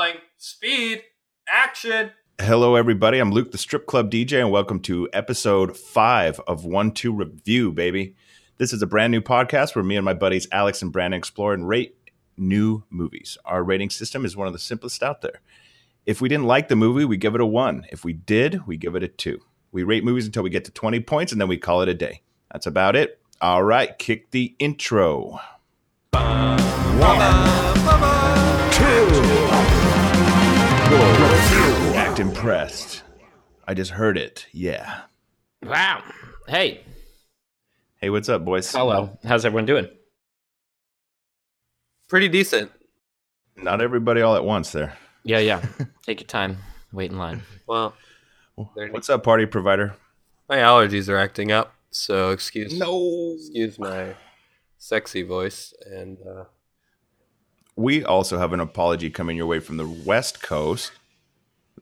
Rolling. Speed. Action. Hello, everybody. I'm Luke, the Strip Club DJ, and welcome to episode five of One Two Review, baby. This is a brand new podcast where me and my buddies Alex and Brandon explore and rate new movies. Our rating system is one of the simplest out there. If we didn't like the movie, we give it a one. If we did, we give it a two. We rate movies until we get to 20 points and then we call it a day. That's about it. All right, kick the intro. Act impressed. I just heard it. Yeah. Wow. Hey. Hey, what's up, boys? Hello. How's everyone doing? Pretty decent. Not everybody all at once there. Yeah, yeah. Take your time. Wait in line. Well, What's up, party provider? my allergies are acting up, so excuse No. excuse my sexy voice and uh, We also have an apology coming your way from the West Coast.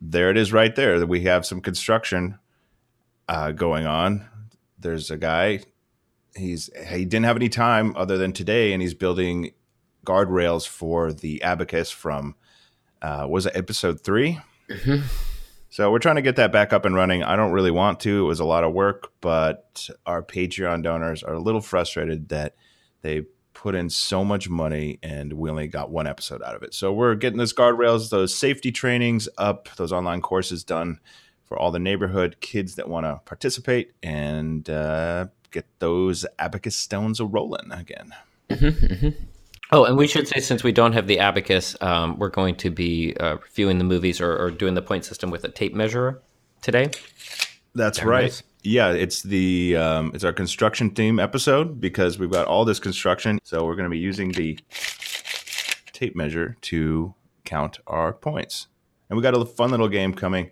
There it is right there. We have some construction uh, going on. There's a guy. He's he didn't have any time other than today, and he's building guardrails for the abacus from uh, was it episode 3 Mhm. So we're trying to get that back up and running. I don't really want to. It was a lot of work, but our Patreon donors are a little frustrated that they put in so much money and we only got one episode out of it. So we're getting those guardrails, those safety trainings up, those online courses done for all the neighborhood kids that want to participate and uh, get those abacus stones a rolling again. Oh, and we should say since we don't have the abacus, um, we're going to be uh, reviewing the movies or, or doing the point system with a tape measure today. That's There right. Yeah, it's the um, it's our construction theme episode because we've got all this construction. So we're going to be using the tape measure to count our points, and we got a fun little game coming.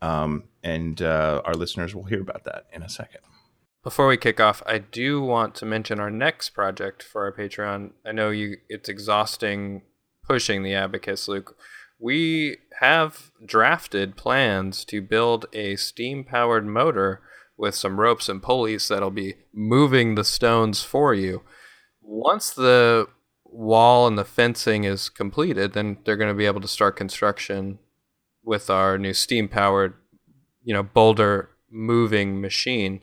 Um, and uh, our listeners will hear about that in a second. Before we kick off, I do want to mention our next project for our Patreon. I know you it's exhausting pushing the abacus, Luke. We have drafted plans to build a steam powered motor with some ropes and pulleys that'll be moving the stones for you. Once the wall and the fencing is completed, then they're going to be able to start construction with our new steam powered, you know, boulder moving machine.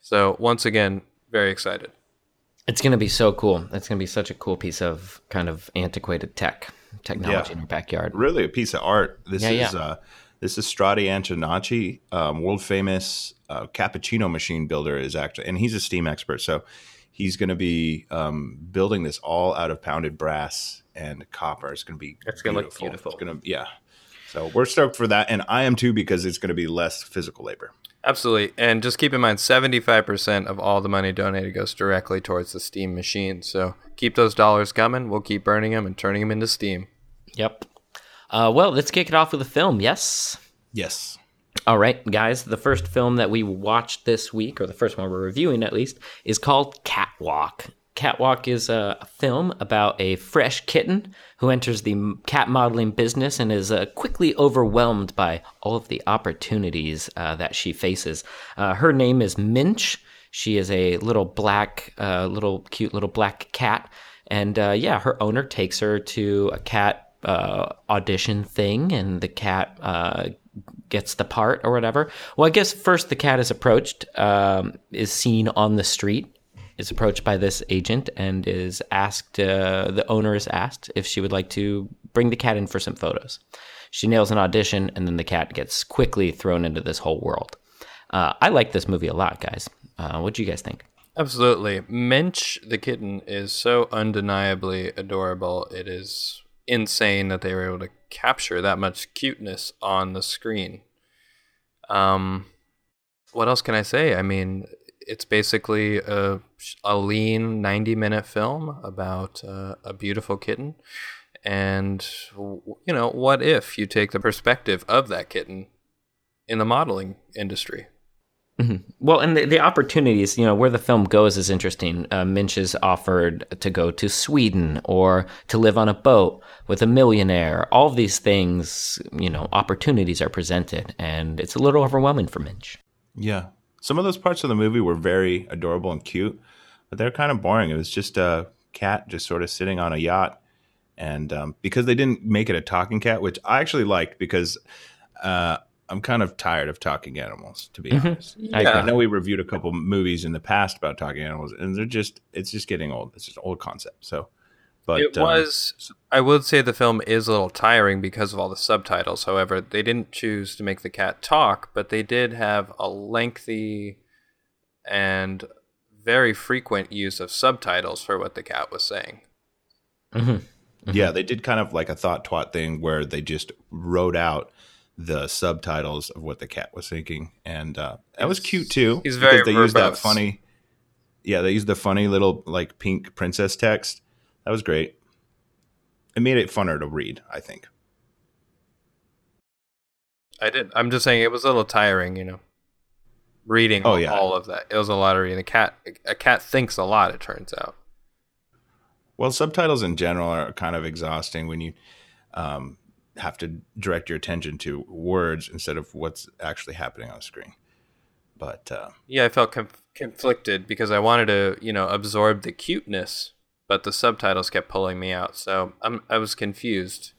So once again, very excited. It's going to be so cool. It's going to be such a cool piece of kind of antiquated tech technology Yeah. in our backyard. Really, a piece of art. This Yeah, is yeah. Uh, this is Strati Antonacci, um, world famous uh, cappuccino machine builder, is actually, and he's a steam expert. So he's going to be um, building this all out of pounded brass and copper. It's going to be It's gonna look beautiful. It's going to, yeah. So we're stoked for that, and I am too because it's going to be less physical labor. Absolutely. And just keep in mind 75% of all the money donated goes directly towards the steam machine. So keep those dollars coming. We'll keep burning them and turning them into steam. Yep. Uh, well, let's kick it off with a film. Yes. Yes. All right, guys. The first film that we watched this week, or the first one we're reviewing at least, is called Catwalk. Catwalk is a film about a fresh kitten who enters the cat modeling business and is uh, quickly overwhelmed by all of the opportunities uh, that she faces. Uh, her name is Minch. She is a little black, uh, little cute little black cat. And uh, yeah, her owner takes her to a cat uh, audition thing, and the cat gets the part or whatever. Well, I guess first the cat is approached, um, is seen on the street, is approached by this agent, and is asked. Uh, the owner is asked if she would like to bring the cat in for some photos. She nails an audition, and then the cat gets quickly thrown into this whole world. Uh, I like this movie a lot, guys. Uh, what do you guys think? Absolutely. Minch the kitten is so undeniably adorable. It is insane that they were able to capture that much cuteness on the screen. Um, what else can I say? I mean, it's basically a, a lean 90 minute film about uh, a beautiful kitten. And, you know, what if you take the perspective of that kitten in the modeling industry? Well, and the, the opportunities, you know, where the film goes is interesting. Uh, Minch is offered to go to Sweden or to live on a boat with a millionaire. All these things, you know, opportunities are presented, and it's a little overwhelming for Minch. Yeah. Some of those parts of the movie were very adorable and cute, but they're kind of boring. It was just a cat just sort of sitting on a yacht and um, because they didn't make it a talking cat, which I actually liked because uh, I'm kind of tired of talking animals, to be Mhm. honest. I Yeah. I know we reviewed a couple movies in the past about talking animals, and they're just it's just getting old. It's just an old concept. So, but it um, was. I would say the film is a little tiring because of all the subtitles. However, they didn't choose to make the cat talk, but they did have a lengthy and very frequent use of subtitles for what the cat was saying. hmm yeah, they did kind of like a thought twat thing where they just wrote out the subtitles of what the cat was thinking, and uh, that was cute too. He's very they used that funny. Yeah, they used the funny little like pink princess text. That was great. It made it funner to read. I think. I did. I'm just saying it was a little tiring, you know. Reading Oh, all, yeah. all of that. It was a lot of reading. A cat a cat thinks a lot, it turns out. Well, subtitles in general are kind of exhausting when you um, have to direct your attention to words instead of what's actually happening on the screen. But uh, Yeah, I felt conf- conflicted because I wanted to, you know, absorb the cuteness, but the subtitles kept pulling me out. So I'm I was confused.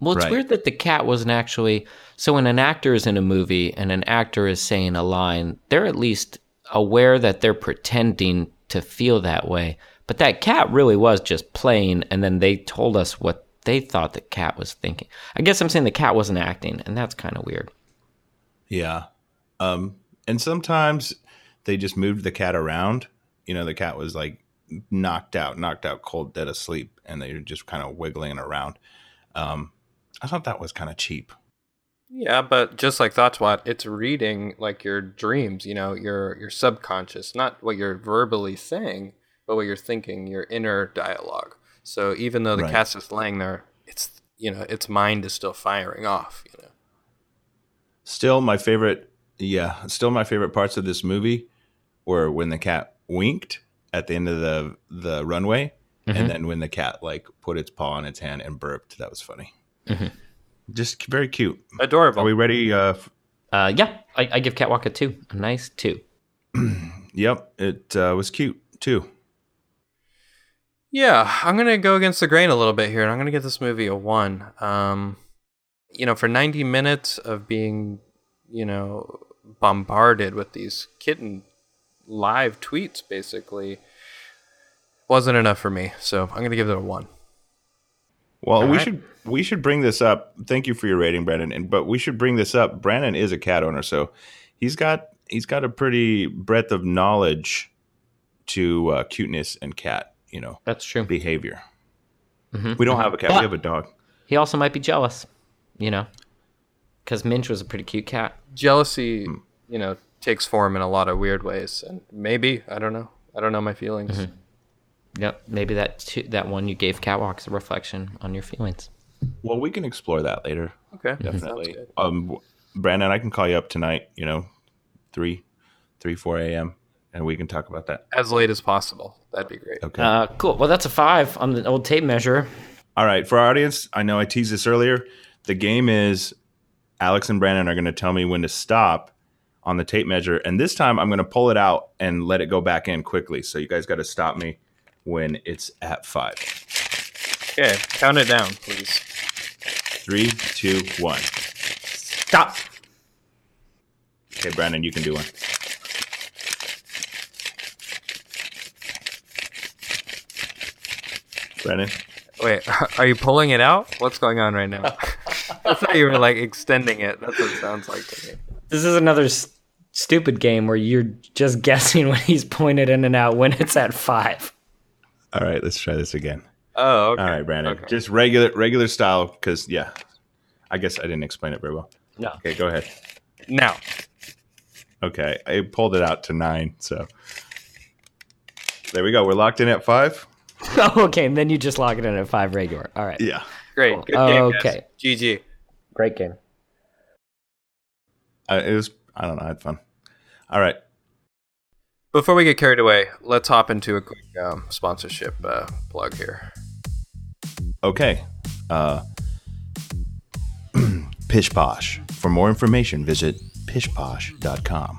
Well, it's Right. weird that the cat wasn't actually. So when an actor is in a movie and an actor is saying a line, they're at least aware that they're pretending to feel that way. But that cat really was just playing, and then they told us what they thought the cat was thinking. I guess I'm saying the cat wasn't acting, and that's kind of weird. Yeah. Um, and sometimes they just moved the cat around. You know, the cat was like knocked out, knocked out cold, dead asleep, and they were just kind of wiggling around. Um, I thought that was kind of cheap. Yeah, but just like ThoughtSwat, it's reading like your dreams, you know, your your subconscious, not what you're verbally saying, but what you're thinking, your inner dialogue. So even though the Right. cat's just laying there, it's you know, its mind is still firing off, you know. Still, my favorite, yeah, still my favorite parts of this movie were when the cat winked at the end of the the runway, Mhm. and then when the cat like put its paw on its hand and burped. That was funny. Mhm. Just very cute. Adorable. Are we ready? Uh, f- Uh, yeah, I, I give Catwalk a two, a nice two. yep, it uh, was cute too. Yeah, I'm gonna go against the grain a little bit here, and I'm gonna give this movie a one. Um, you know, for 90 minutes of being, you know, bombarded with these kitten live tweets, basically, wasn't enough for me. So I'm gonna give it a one. Well, All we right. should we should bring this up. Thank you for your rating, Brandon. And but we should bring this up. Brandon is a cat owner, so he's got he's got a pretty breadth of knowledge to uh, cuteness and cat, you know, That's true. behavior. Mhm. We don't have a cat. But- we have a dog. He also might be jealous, you know, because Minch was a pretty cute cat. Jealousy, you know, takes form in a lot of weird ways, and maybe I don't know. I don't know my feelings. Yep, maybe that two, that one you gave Catwalk's a reflection on your feelings. Well, we can explore that later. Okay, Definitely. good. Um, Brandon, I can call you up tonight. You know, three, three, four a.m. and we can talk about that. As late as possible. That'd be great. Okay. Uh, cool. Well, that's a five on the old tape measure. All right, for our audience, I know I teased this earlier. The game is Alex and Brandon are going to tell me when to stop on the tape measure, and this time I'm going to pull it out and let it go back in quickly. So you guys got to stop me when it's at five. Okay, count it down, please. Three, two, one. Stop. Okay, Brandon, you can do one. Brandon, Wait, are you pulling it out? What's going on right now? I thought you were like extending it. That's what it sounds like to me. This is another s- stupid game where you're just guessing when he's pointed in and out when it's at five. all right, let's try this again. Oh, okay. All right, Brandon, Okay. just regular regular style, because yeah, I guess I didn't explain it very well. No. Okay, go ahead. Now, Okay, I pulled it out to nine, so there we go. We're locked in at five. Oh, okay, and then you just log it in at five regular. All right. Yeah, great. Good game, Okay. guys. GG. Great game. uh, it was. I don't know. I had fun. All right. Before we get carried away, let's hop into a quick um, sponsorship uh, plug here. Okay. Uh, Pish Posh. For more information, visit pishposh.com.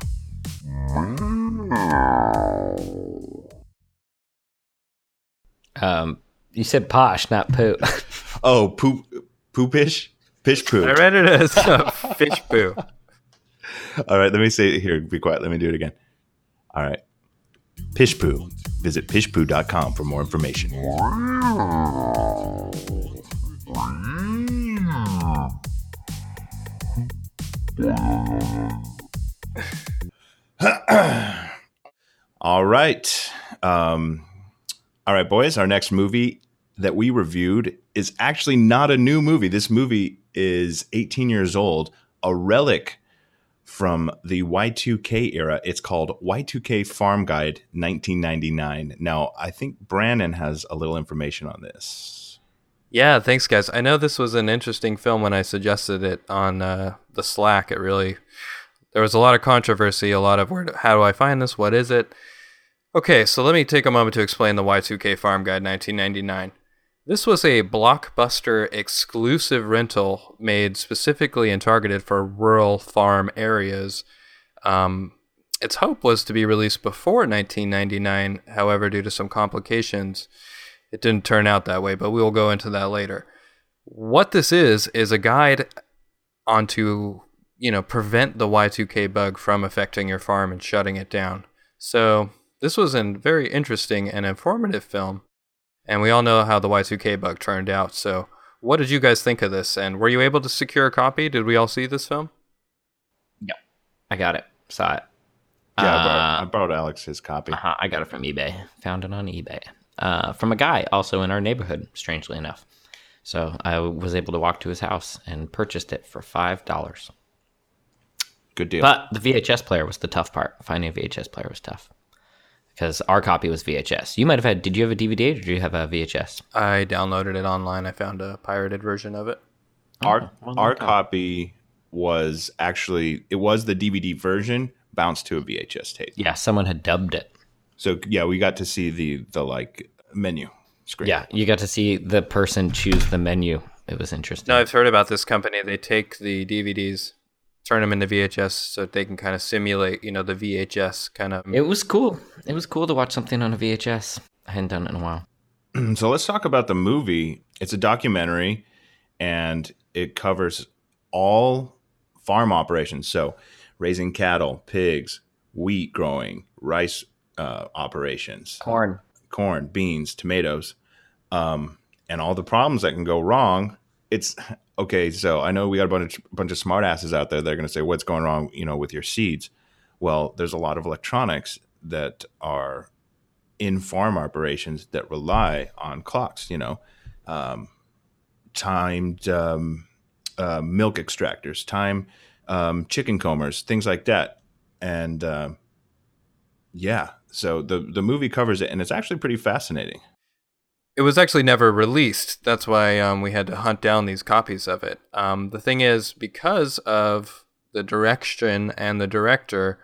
Um, You said posh, not poo. Oh, poop, poopish, pish poo. I read it as uh, fish poo. All right, let me say it here. Be quiet. Let me do it again. All right. Pish poo. Visit pishpoo.com for more information. all right. Um, all right, boys. Our next movie that we reviewed is actually not a new movie. This movie is 18 years old, a relic from the Y2K era. It's called Y2K Farm Guide 1999. Now, I think Brandon has a little information on this. Yeah, thanks, guys. I know this was an interesting film when I suggested it on uh, the Slack. It really there was a lot of controversy, a lot of where. How do I find this? What is it? Okay, so let me take a moment to explain the Y2K Farm Guide 1999. This was a blockbuster exclusive rental made specifically and targeted for rural farm areas. Um, its hope was to be released before 1999. However, due to some complications, it didn't turn out that way, but we will go into that later. What this is is a guide onto, you know, prevent the Y2K bug from affecting your farm and shutting it down. So, this was a very interesting and informative film, and we all know how the Y2K bug turned out. So, what did you guys think of this? And were you able to secure a copy? Did we all see this film? Yeah. I got it. Saw it. Yeah, I, borrowed, Uh, I borrowed Alex his copy. Uh-huh, I got it from eBay. Found it on eBay. Uh, from a guy also in our neighborhood, strangely enough. So I was able to walk to his house and purchased it for five dollars. Good deal. But the VHS player was the tough part. Finding a VHS player was tough because our copy was VHS. You might have had. Did you have a DVD or did you have a VHS? I downloaded it online. I found a pirated version of it. our well, our okay. copy was actually it was the DVD version bounced to a VHS tape. Yeah, someone had dubbed it. So yeah, we got to see the the like menu screen. Yeah, you got to see the person choose the menu. It was interesting. No, I've heard about this company. They take the DVDs, turn them into VHS, so they can kind of simulate, you know, the VHS kind of. It was cool. It was cool to watch something on a VHS. I hadn't done it in a while. So let's talk about the movie. It's a documentary, and it covers all farm operations. So raising cattle, pigs, wheat growing, rice uh, operations, Corn. corn, beans, tomatoes, um, and all the problems that can go wrong. It's okay. So I know we got a bunch, bunch of smartasses out there. They're going to say, "What's going wrong?" You know, with your seeds. Well, there's a lot of electronics that are in farm operations that rely on clocks. You know, um, timed um, uh, milk extractors, time um, chicken combers, things like that, and uh, yeah. So the the movie covers it, and it's actually pretty fascinating. It was actually never released. That's why um, we had to hunt down these copies of it. Um, the thing is, because of the direction and the director,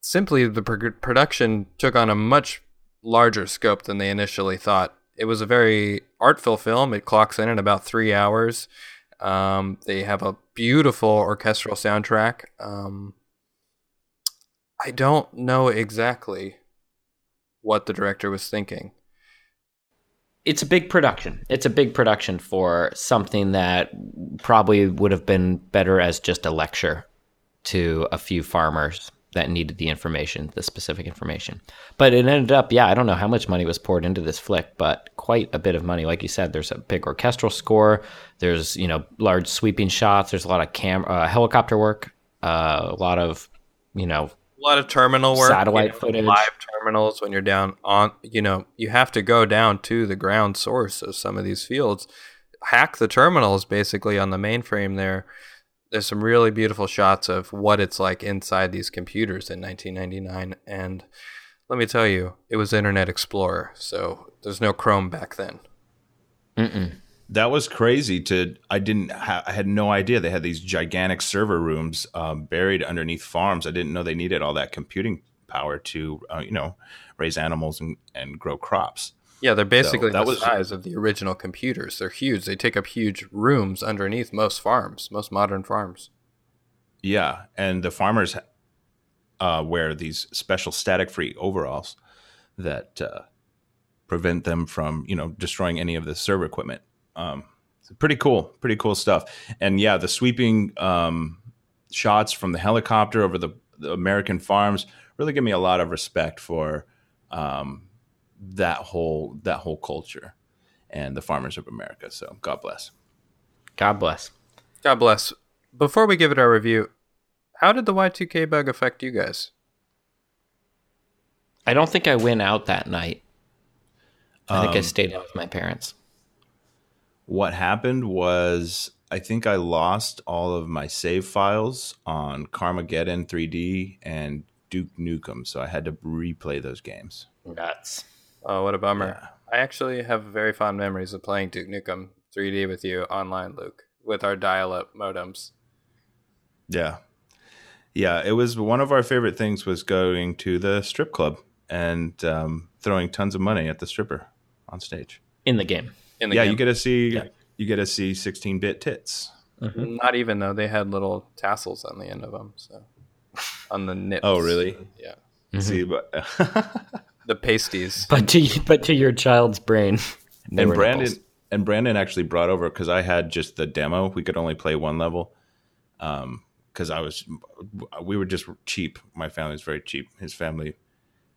simply the pro- production took on a much larger scope than they initially thought. It was a very artful film. It clocks in at about three hours. Um, they have a beautiful orchestral soundtrack. Um, I don't know exactly what the director was thinking. It's a big production. It's a big production for something that probably would have been better as just a lecture to a few farmers that needed the information, the specific information. But it ended up, yeah, I don't know how much money was poured into this flick, but quite a bit of money. Like you said, there's a big orchestral score. There's you know large sweeping shots. There's a lot of cam uh, helicopter work. Uh, a lot of you know a lot of terminal work, Satellite you know, footage. live terminals. When you're down on, you know, you have to go down to the ground source of some of these fields, hack the terminals basically on the mainframe. There, there's some really beautiful shots of what it's like inside these computers in 1999, and let me tell you, it was Internet Explorer, so there's no Chrome back then. mm-mm. That was crazy. To I didn't. Ha- I had no idea they had these gigantic server rooms um, buried underneath farms. I didn't know they needed all that computing power to, uh, you know, raise animals and, and grow crops. Yeah, they're basically that the was- size of the original computers. They're huge. They take up huge rooms underneath most farms, most modern farms. Yeah, and the farmers uh, wear these special static-free overalls that uh, prevent them from you know destroying any of the server equipment. Um, pretty cool, pretty cool stuff. And yeah, the sweeping um, shots from the helicopter over the, the, American farms really give me a lot of respect for um, that whole that whole culture and the farmers of America. So God bless. God bless. God bless. Before we give it our review, how did the Y2K bug affect you guys? I don't think I went out that night. I think I Um, stayed out with my parents. What happened was I think I lost all of my save files on Carmageddon 3D and Duke Nukem, so I had to replay those games. Nuts. Oh, what a bummer. Yeah. I actually have very fond memories of playing Duke Nukem 3D with you online, Luke, with our dial up modems. Yeah. Yeah, it was one of our favorite things was going to the strip club and um, throwing tons of money at the stripper on stage. In the game. In the yeah, game. you get to see Yeah. you get to see 16-bit tits. Not even though they had little tassels on the end of them, so on the nips. Oh, really? Yeah, See, but the pasties. But to but to your child's brain, they and Brandon nipples. and Brandon actually brought over because I had just the demo. We could only play one level. Um, because I was, we were just cheap. My family was very cheap. His family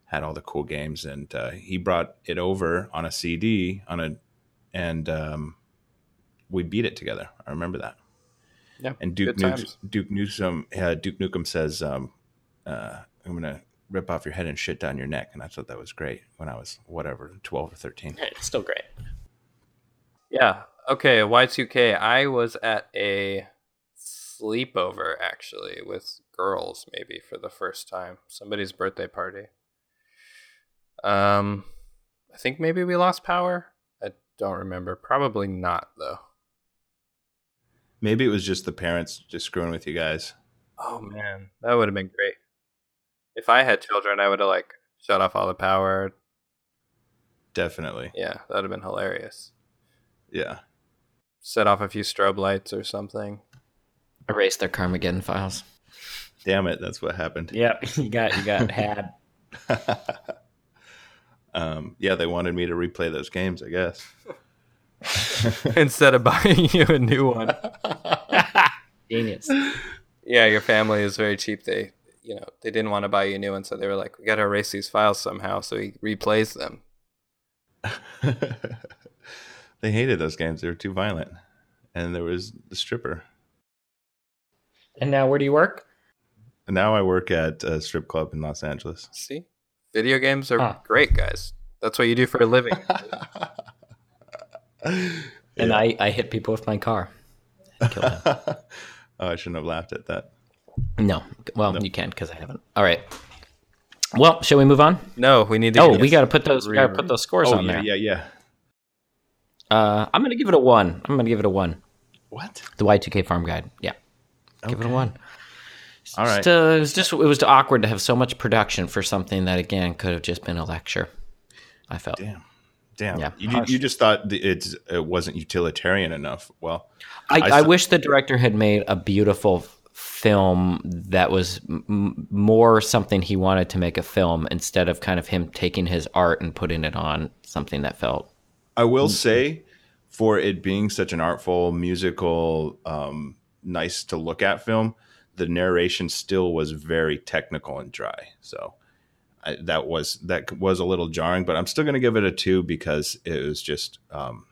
had all the cool games, and uh, he brought it over on a CD on a, and um, we beat it together. I remember that. Yeah, And Duke Nukem. Duke uh, Duke Nukem says, um, uh, "I'm gonna rip off your head and shit down your neck," and I thought that was great when I was whatever, twelve or thirteen. It's still great. Yeah. Okay. Y2K. I was at a sleepover actually with girls, maybe for the first time. Somebody's birthday party. Um, I think maybe we lost power. I don't remember. Probably not though. Maybe it was just the parents just screwing with you guys. Oh man, that would have been great. If I had children, I would have like shut off all the power. Definitely. Yeah, that would have been hilarious. Yeah. Set off a few strobe lights or something. Erase their Carmageddon files. Damn it, that's what happened. Yep, you got you got had. um, yeah, they wanted me to replay those games, I guess. Instead of buying you a new one. Genius. Yeah, your family is very cheap. They, you know, they didn't want to buy you a new one, so they were like, "We got to erase these files somehow." So he replays them. they hated those games. They were too violent. And there was the stripper. And now where do you work? Now I work at a strip club in Los Angeles. See, video games are Huh. great, guys. That's what you do for a living. And I, I hit people with my car. Kill them. oh, I shouldn't have laughed at that. No. Well, you can't because I haven't. All right. Well, shall we move on? no, we need to. Oh, we got to put those. We got to put those scores Oh, on yeah, there. yeah, yeah. Uh, I'm gonna give it a one. I'm gonna give it a one. What? The Y2K Farm Guide. Yeah, give it a one. All right. Just, uh, it was just it was awkward to have so much production for something that again could have just been a lecture. I felt. Damn. Damn. Yeah. You, you just thought the- it's it wasn't utilitarian enough. Well, I wish the director had made a beautiful film that was m- m- more something he wanted to make a film instead of kind of him taking his art and putting it on something that felt I will Mm-hmm. say, for it being such an artful, musical, um, nice to look at film, the narration still was very technical and dry. So I, that was that was a little jarring, but I'm still going to give it a two because it was just um,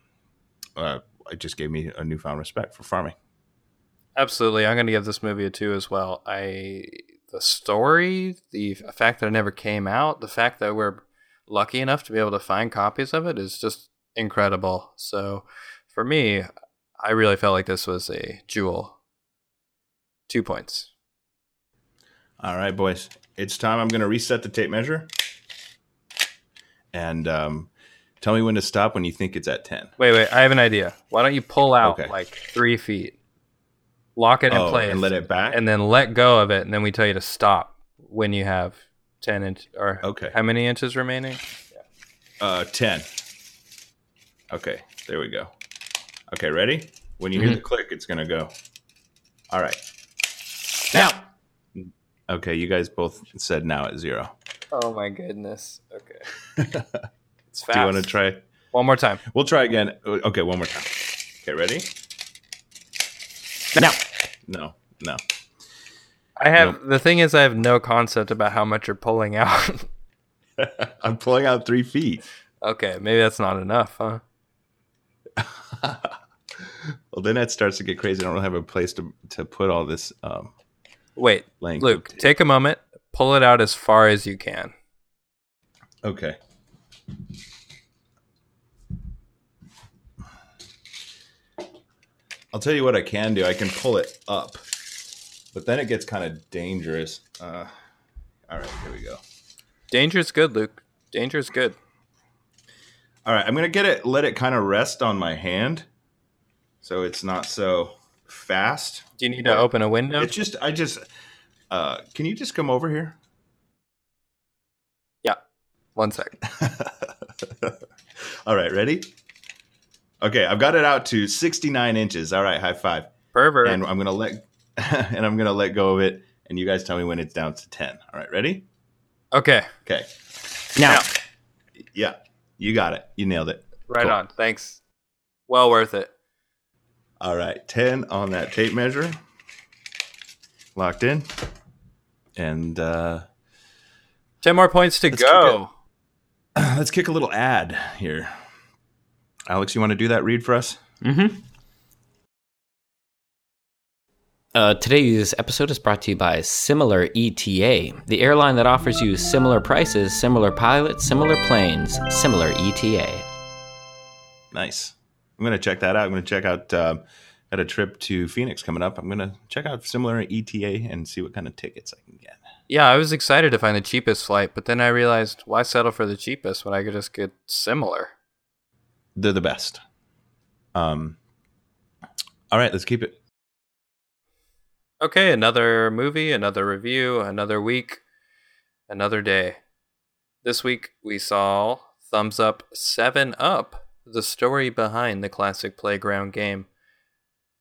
uh, it just gave me a newfound respect for farming. Absolutely, I'm going to give this movie a two as well. I the story, the fact that it never came out, the fact that we're lucky enough to be able to find copies of it is just incredible. So, for me, I really felt like this was a jewel. Two points. All right, boys, it's time. I'm going to reset the tape measure, and um, tell me when to stop when you think it's at ten. Wait, wait, I have an idea. Why don't you pull out Okay. like three feet, lock it in Oh, place, and let it back. and then let go of it, and then we tell you to stop when you have ten inch or Okay. how many inches remaining? Uh, 10. Okay, there we go. Okay, ready? When you hear the click, it's going to go. All right. Now. Okay, you guys both said now at zero. Oh my goodness. Okay. It's fast. Do you want to try? One more time. We'll try again. Okay, one more time. Okay, ready? No. No, no. I have the thing is I have no concept about how much you're pulling out. I'm pulling out three feet. okay, maybe that's not enough, huh? Well, then it starts to get crazy. I don't really have a place to to put all this. Um, Wait, Length Luke, take a moment, pull it out as far as you can. okay. I'll tell you what I can do. I can pull it up, but then it gets kind of dangerous. Uh, all right, here we go. Danger's good, Luke. Danger's good. All right, I'm gonna get it. Let it kind of rest on my hand, so it's not so fast. Do you need to open a window? It's just, I just. Uh, can you just come over here? yeah. One sec. All right, ready? Okay, I've got it out to 69 inches. All right, high five. Pervert. And I'm gonna let and I'm gonna let go of it, and you guys tell me when it's down to 10. All right, ready? okay. Okay. Now. Yeah, you got it. You nailed it. Right Cool. on. Thanks. Well worth it. All right, 10 on that tape measure. Locked in. And uh, Ten more points to Let's go. let's kick a little ad here. Alex, you want to do that read for us? Mm-hmm. Uh, today's episode is brought to you by Similar ETA, the airline that offers you similar prices, similar pilots, similar planes, similar ETA. Nice. I'm gonna check that out. I'm gonna check out. Um, got a trip to Phoenix coming up. I'm gonna check out similar ETA and see what kind of tickets I can get. Yeah, I was excited to find the cheapest flight, but then I realized why settle for the cheapest when I could just get similar? They're the best. Um. All right, let's keep it. Okay, another movie, another review, another week, another day. This week we saw Thumbs Up 7 Up, the story behind the classic playground game.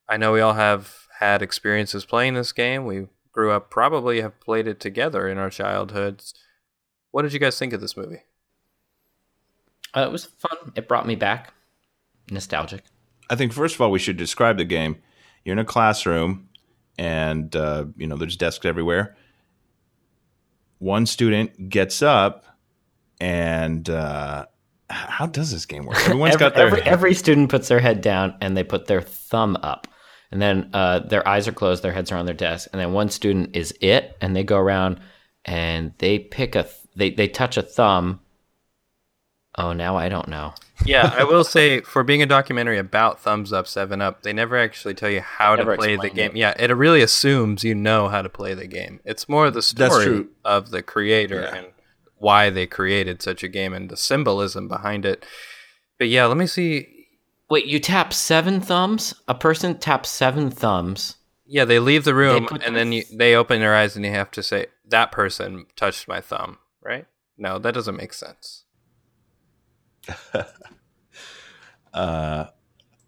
I know we all have had experiences playing this game. We grew up, probably have played it together in our childhoods. What did you guys think of this movie? Uh, it was fun. It brought me back. Nostalgic. I think first of all we should describe the game. You're in a classroom, and uh, you know there's desks everywhere. One student gets up, and uh, h- how does this game work? Everyone's every, got their every, every student puts their head down and they put their thumb up. And then uh, their eyes are closed, their heads are on their desk. And then one student is it, and they go around and they pick a, th- they, they touch a thumb. Oh, now I don't know. Yeah, I will say for being a documentary about Thumbs Up, Seven Up, they never actually tell you how to play the game. it. Yeah, it really assumes you know how to play the game. It's more the story true. of the creator Yeah. and why they created such a game and the symbolism behind it. But yeah, let me see. Wait, you tap seven thumbs? A person taps seven thumbs. Yeah, they leave the room and their then you, they open their eyes and you have to say that person touched my thumb, right? No, that doesn't make sense. uh,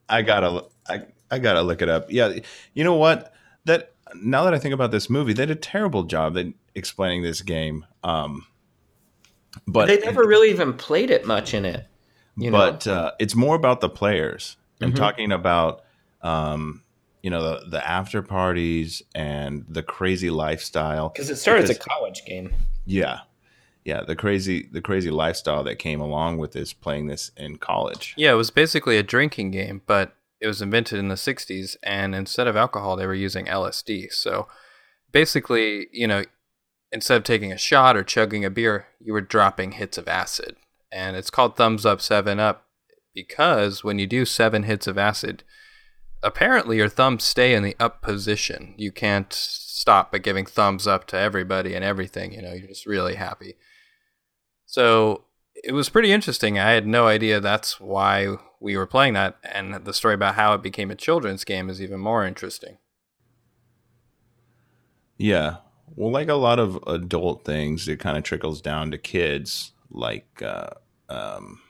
I gotta, I, I gotta look it up. Yeah, you know what? That now that I think about this movie, they did a terrible job at explaining this game. Um, but they never really even played it much in it. You know? but uh, it's more about the players and Mhm. talking about um, you know the, the after parties and the crazy lifestyle because it started as a college game. yeah yeah the crazy the crazy lifestyle that came along with this playing this in college Yeah, it was basically a drinking game, but it was invented in the 60s, and instead of alcohol, they were using LSD. So basically, you know, instead of taking a shot or chugging a beer, you were dropping hits of acid. And it's called Thumbs Up 7 Up because when you do seven hits of acid, apparently your thumbs stay in the up position. You can't stop by giving thumbs up to everybody and everything. You know, you're just really happy. So it was pretty interesting. I had no idea that's why we were playing that, and the story about how it became a children's game is even more interesting. yeah well like a lot of adult things it kind of trickles down to kids like uh, um,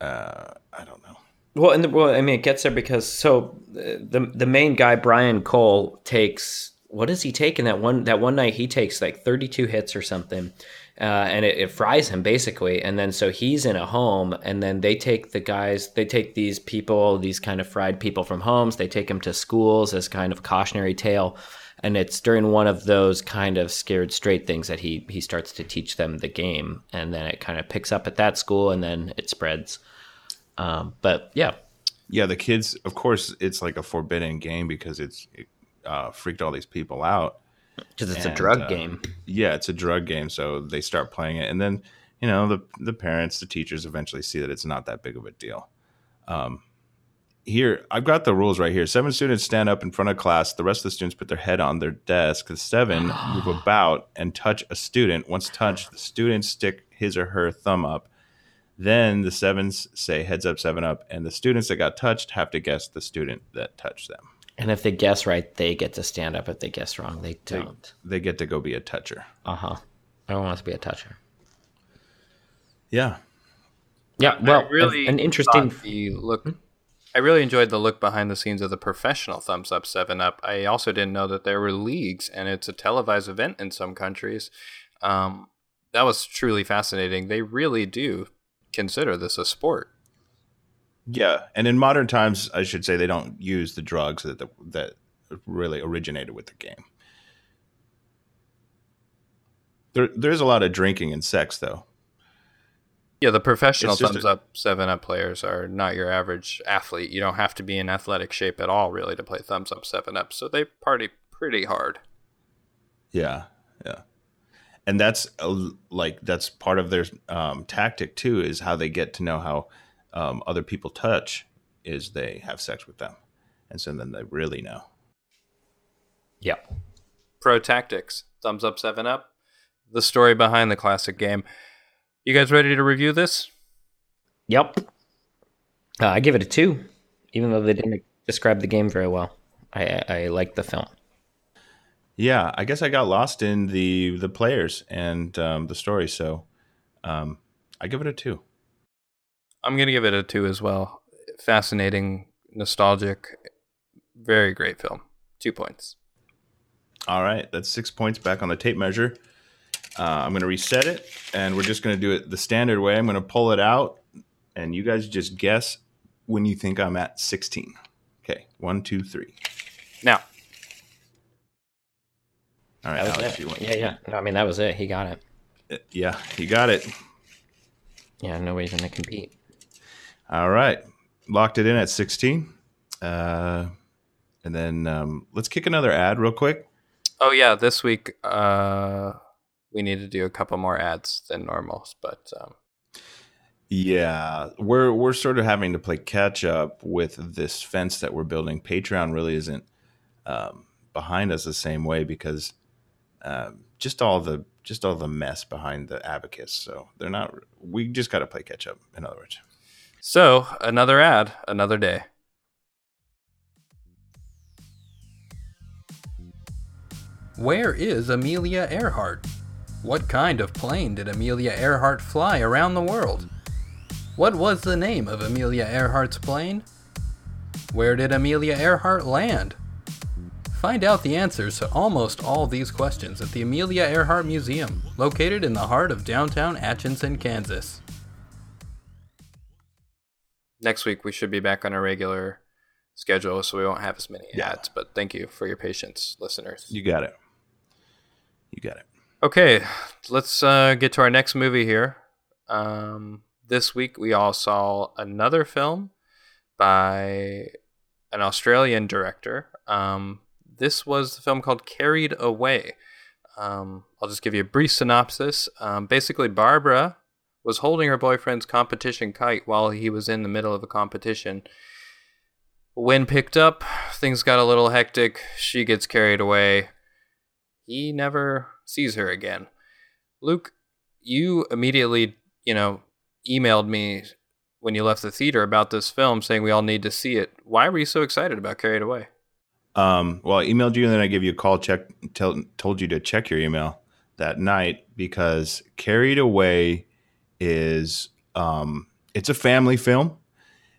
uh, i don't know Well, and the, well, I mean, it gets there because so uh, the the main guy Brian Cole takes what does he take in that one that one night he takes like 32 hits or something, uh, and it, it fries him basically. And then so he's in a home, and then they take the guys, they take these people, these kind of fried people from homes, they take them to schools as kind of cautionary tale. And it's during one of those kind of scared straight things that he he starts to teach them the game, and then it kind of picks up at that school, and then it spreads. Um, but yeah, yeah, the kids. Of course, it's like a forbidden game because it's it, uh, freaked all these people out. because it's And, a drug uh, game. Yeah, it's a drug game, so they start playing it, and then you know the the parents, the teachers, eventually see that it's not that big of a deal. Um, here, I've got the rules right here. Seven students stand up in front of class. The rest of the students put their head on their desk. The seven move about and touch a student. Once touched, the students stick his or her thumb up. Then the sevens say heads up, seven up, and the students that got touched have to guess the student that touched them. And if they guess right, they get to stand up. If they guess wrong, they don't. They get to go be a toucher. Uh huh. I don't want to be a toucher. Yeah, Yeah, well, I really an interesting. thought the look. I really enjoyed the look behind the scenes of the professional Thumbs Up Seven Up. I also didn't know that there were leagues, and it's a televised event in some countries. Um, that was truly fascinating. They really do consider this a sport. Yeah, and in modern times, I should say they don't use the drugs that that really originated with the game. There, there's a lot of drinking and sex, though. Yeah, the professional Thumbs a- Up Seven Up players are not your average athlete. You don't have to be in athletic shape at all, really, to play Thumbs Up Seven Up. So they party pretty hard. Yeah, yeah, and that's a, like that's part of their um, tactic too. Is how they get to know how um, other people touch. Is they have sex with them, and so then they really know. yeah. Pro Tactics, Thumbs Up Seven Up. The story behind the classic game. You guys ready to review this? Yep. Uh, I give it a two, even though they didn't describe the game very well. I I, I like the film. Yeah, I guess I got lost in the the players and um, the story, so um, I give it a two. I'm gonna give it a two as well. Fascinating, nostalgic, very great film. Two points. All right, that's six points back on the tape measure. Uh, I'm going to reset it, and we're just going to do it the standard way. I'm going to pull it out, and you guys just guess when you think I'm at 16. Okay, one, two, three. Now, All right, That was Alex, it. you. Yeah, yeah. No, I mean that was it. He got it. Yeah, you got it. Yeah, no way he's gonna compete. All right, locked it in at 16. Uh, and then um, let's kick another ad real quick. oh yeah, this week uh, we need to do a couple more ads than normal, but um, Yeah, we're we're sort of having to play catch up with this fence that we're building. Patreon really isn't um, behind us the same way because um, just all the just all the mess behind the abacus. So they're not. We just got to play catch up. In other words, so another ad, another day. Where is Amelia Earhart? What kind of plane did Amelia Earhart fly around the world? What was the name of Amelia Earhart's plane? Where did Amelia Earhart land? Find out the answers to almost all these questions at the Amelia Earhart Museum, located in the heart of downtown Atchison, Kansas. Next week, we should be back on a regular schedule, so we won't have as many Yeah. ads. But thank you for your patience, listeners. you got it. You got it. Okay, let's uh, get to our next movie here. Um, this week we all saw another film by an Australian director. Um, this was the film called Carried Away. Um, I'll just give you a brief synopsis. Um, basically, Barbara was holding her boyfriend's competition kite while he was in the middle of a competition. Wind picked up, things got a little hectic. She gets carried away he never sees her again. Luke, you immediately, you know, emailed me when you left the theater about this film saying we all need to see it. Why were you so excited about Carried Away? Um, well, I emailed you and then I gave you a call. Check, tell, told you to check your email that night because Carried Away is um, it's a family film,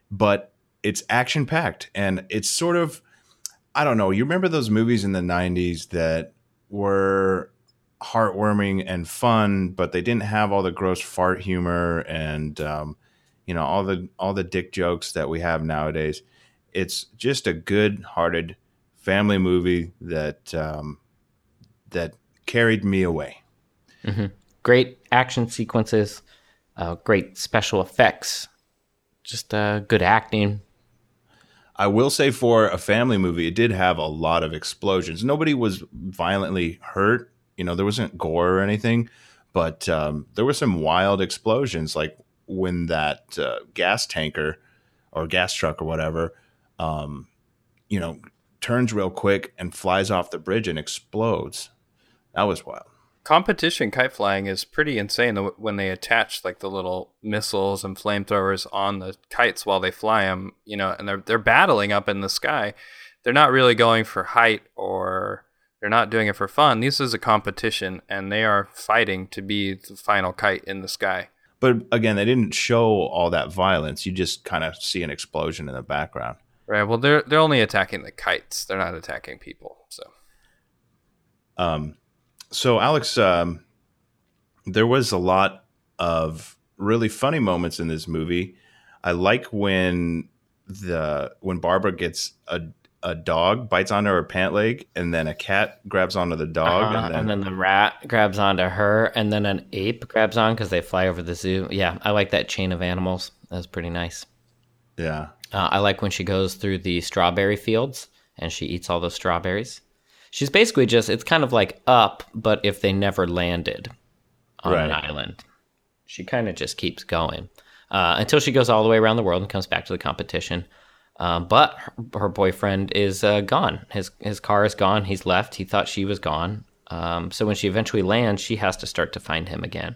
but it's action packed and it's sort of I don't know. You remember those movies in the '90s that were heartwarming and fun, but they didn't have all the gross fart humor and um, you know all the all the dick jokes that we have nowadays. It's just a good-hearted family movie that um, that carried me away. Great action sequences, uh, great special effects, just uh, good acting. I will say for a family movie, it did have a lot of explosions. Nobody was violently hurt. You know, there wasn't gore or anything, but um, there were some wild explosions, like when that uh, gas tanker or gas truck or whatever, um, you know, turns real quick and flies off the bridge and explodes. That was wild. Competition kite flying is pretty insane when they attach like the little missiles and flamethrowers on the kites while they fly them you know and they're they're battling up in the sky. They're not really going for height or they're not doing it for fun. This is a competition and they are fighting to be the final kite in the sky. But again, they didn't show all that violence. You just kind of see an explosion in the background. right well they're they're only attacking the kites. They're not attacking people so. Um, so Alex, um, there was a lot of really funny moments in this movie. I like when the when Barbara gets a a dog bites onto her pant leg, and then a cat grabs onto the dog, Uh-huh, and then, and then the rat grabs onto her, and then an ape grabs on because they fly over the zoo. Yeah, I like that chain of animals. That's pretty nice. yeah, Uh, I like when she goes through the strawberry fields and she eats all those strawberries. She's basically just, it's kind of like up, but if they never landed on an island. She kind of just keeps going uh, until she goes all the way around the world and comes back to the competition. Um, but her, her boyfriend is uh, gone. His his car is gone. He's left. He thought she was gone. Um, so when she eventually lands, she has to start to find him again.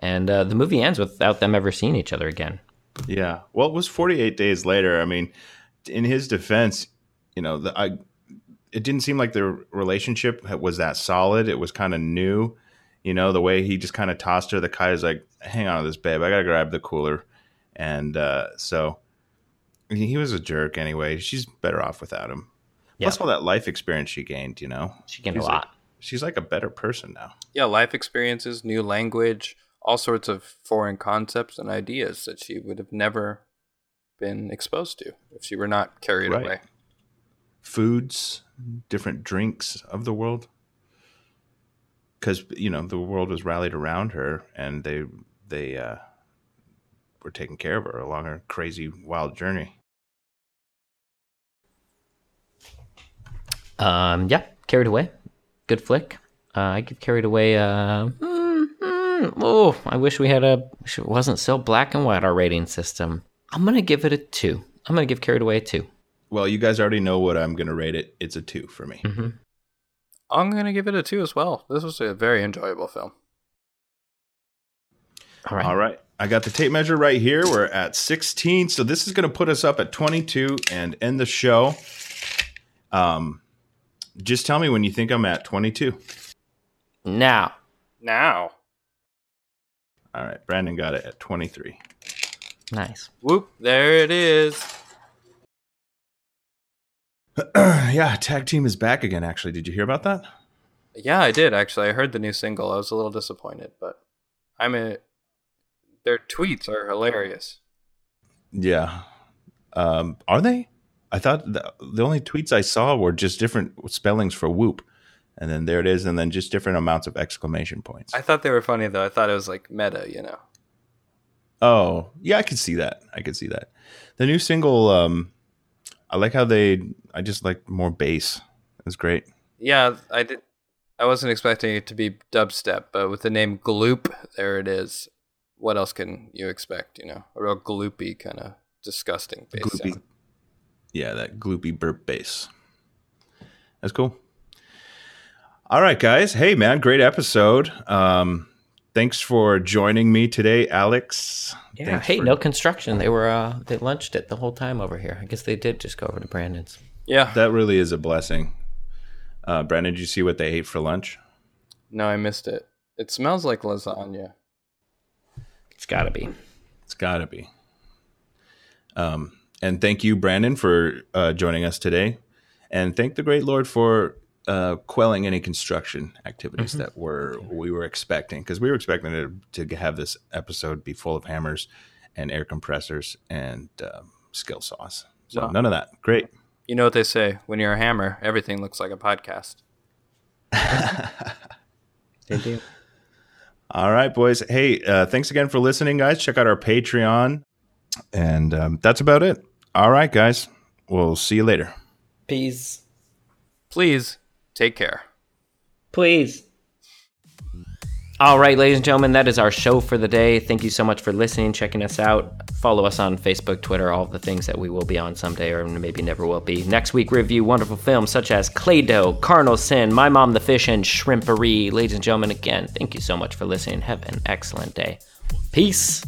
And uh, the movie ends without them ever seeing each other again. yeah. Well, it was 48 days later. I mean, in his defense, you know, the, I it didn't seem like their relationship was that solid. It was kind of new. You know, the way he just kind of tossed her the kite is like, hang on to this, babe. I got to grab the cooler. And uh, so he he was a jerk anyway. She's better off without him. Yeah. Plus all that life experience she gained, you know? She gained a lot. Like, she's like a better person now. yeah life experiences new language all sorts of foreign concepts and ideas that she would have never been exposed to if she were not carried Right. away Foods, different drinks of the world. Because, you know, the world was rallied around her and they, they, uh, were taking care of her along her crazy, wild journey. Um, yeah, Carried Away. Good flick. Uh, I give Carried Away. Uh, mm, mm, oh, I wish we had a. Wish it wasn't so black and white. Our rating system. I'm gonna give it a two. I'm gonna give Carried Away a two. Well, you guys already know what I'm going to rate it. It's a two for me. i'm gonna give it a two as well this was a very enjoyable film All right. All right. I got the tape measure right here. We're at 16. So this is going to put us up at 22 and end the show. Um, just tell me when you think I'm at 22. Now, now All right. Brandon got it at 23. nice. whoop there it is yeah. Tag team is back again, actually. Did you hear about that? yeah i did actually i heard the new single i was a little disappointed but i'm a their tweets are hilarious Yeah. Um, are they? I thought the, the only tweets I saw were just different spellings for whoop. And then there it is. And then just different amounts of exclamation points. i thought they were funny though i thought it was like meta you know Oh, yeah, I could see that. I could see that. The new single, um, I like how they. I just like more bass. It's great. Yeah, I did. I wasn't expecting it to be dubstep, but with the name Gloop, there it is. What else can you expect? You know, a real gloopy kind of disgusting bass Gloopy. sound. Yeah, that gloopy burp bass. That's cool. All right, guys. Hey, man, great episode. Um, thanks for joining me today, Alex. Yeah. Thanks hey, for- no construction. They were uh they lunched it the whole time over here. I guess they did just go over to Brandon's. Yeah. That really is a blessing. Uh, Brandon, did you see what they ate for lunch? no, I missed it. It smells like lasagna. It's got to be. It's got to be. Um, and thank you, Brandon, for uh, joining us today. And thank the great Lord for uh, quelling any construction activities Mm-hmm. that were we were expecting because we were expecting to, to have this episode be full of hammers and air compressors and um, skill saws. So Wow. none of that. Great. You know what they say: when you're a hammer, everything looks like a podcast. They do. All right, boys. Hey, uh, thanks again for listening, guys. Check out our Patreon, and um, that's about it. All right, guys. We'll see you later. Peace. Please take care. Please. All right, ladies and gentlemen, that is our show for the day. Thank you so much for listening, checking us out. Follow us on Facebook, Twitter, all the things that we will be on someday or maybe never will be. Next week, review wonderful films such as Clay Doh, Carnal Sin, My Mom the Fish, and Shrimpery. Ladies and gentlemen, again, thank you so much for listening. Have an excellent day. Peace.